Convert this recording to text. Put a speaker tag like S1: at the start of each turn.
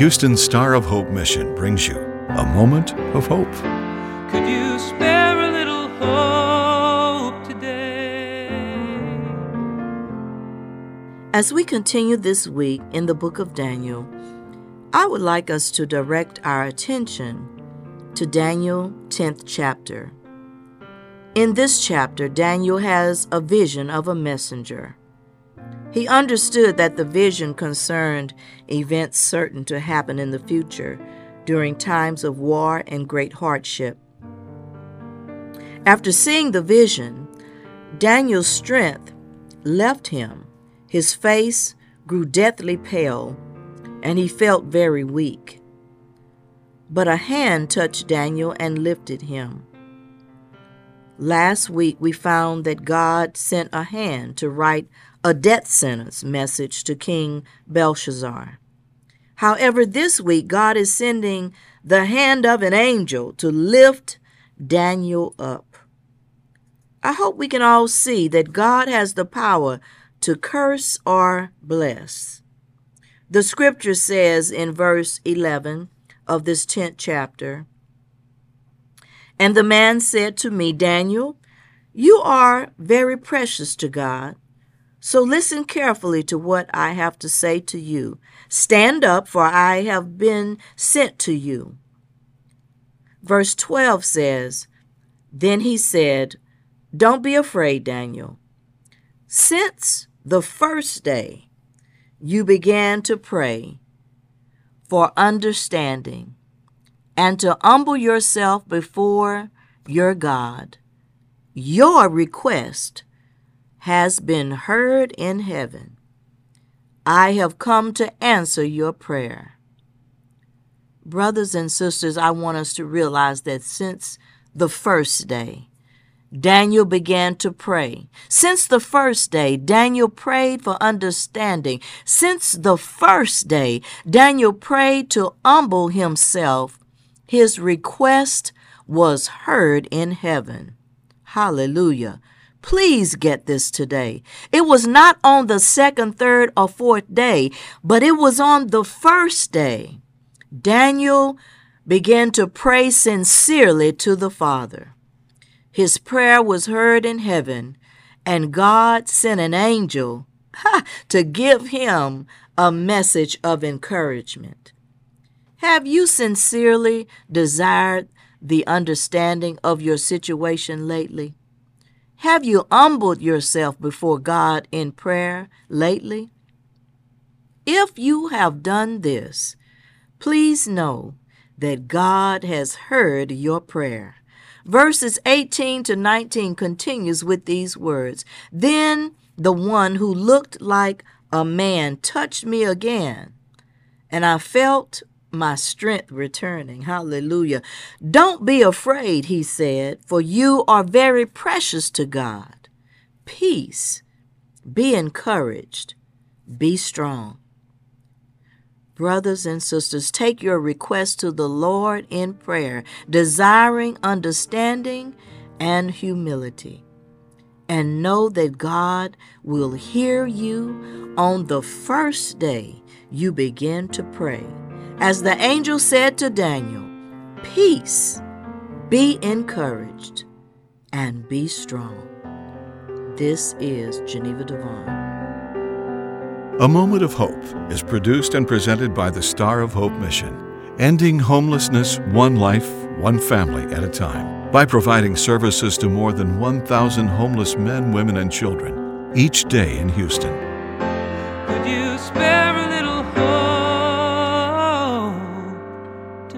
S1: Houston's Star of Hope mission brings you a moment of hope.
S2: Could you spare a little hope today?
S3: As we continue this week in the book of Daniel, I would like us to direct our attention to Daniel 10th chapter. In this chapter, Daniel has a vision of a messenger. He understood that the vision concerned events certain to happen in the future during times of war and great hardship. After seeing the vision, Daniel's strength left him. His face grew deathly pale, and he felt very weak. But a hand touched Daniel and lifted him. Last week, we found that God sent a hand to write a death sentence message to King Belshazzar. However, this week, God is sending the hand of an angel to lift Daniel up. I hope we can all see that God has the power to curse or bless. The scripture says in verse 11 of this 10th chapter, and the man said to me, Daniel, you are very precious to God. So listen carefully to what I have to say to you. Stand up, for I have been sent to you. Verse 12 says, Then he said, Don't be afraid, Daniel. Since the first day you began to pray for understanding, and to humble yourself before your God, your request has been heard in heaven. I have come to answer your prayer. Brothers and sisters, I want us to realize that since the first day, Daniel began to pray. Since the first day, Daniel prayed for understanding. Since the first day, Daniel prayed to humble himself his request was heard in heaven. Hallelujah. Please get this today. It was not on the second, third, or fourth day, but it was on the first day. Daniel began to pray sincerely to the Father. His prayer was heard in heaven, and God sent an angel ha, to give him a message of encouragement. Have you sincerely desired the understanding of your situation lately? Have you humbled yourself before God in prayer lately? If you have done this, please know that God has heard your prayer. Verses 18 to 19 continues with these words Then the one who looked like a man touched me again, and I felt my strength returning. Hallelujah. Don't be afraid, he said, for you are very precious to God. Peace. Be encouraged. Be strong. Brothers and sisters, take your request to the Lord in prayer, desiring understanding and humility. And know that God will hear you on the first day you begin to pray. As the angel said to Daniel, Peace, be encouraged, and be strong. This is Geneva Devon.
S1: A Moment of Hope is produced and presented by the Star of Hope Mission, ending homelessness one life, one family at a time, by providing services to more than 1,000 homeless men, women, and children each day in Houston.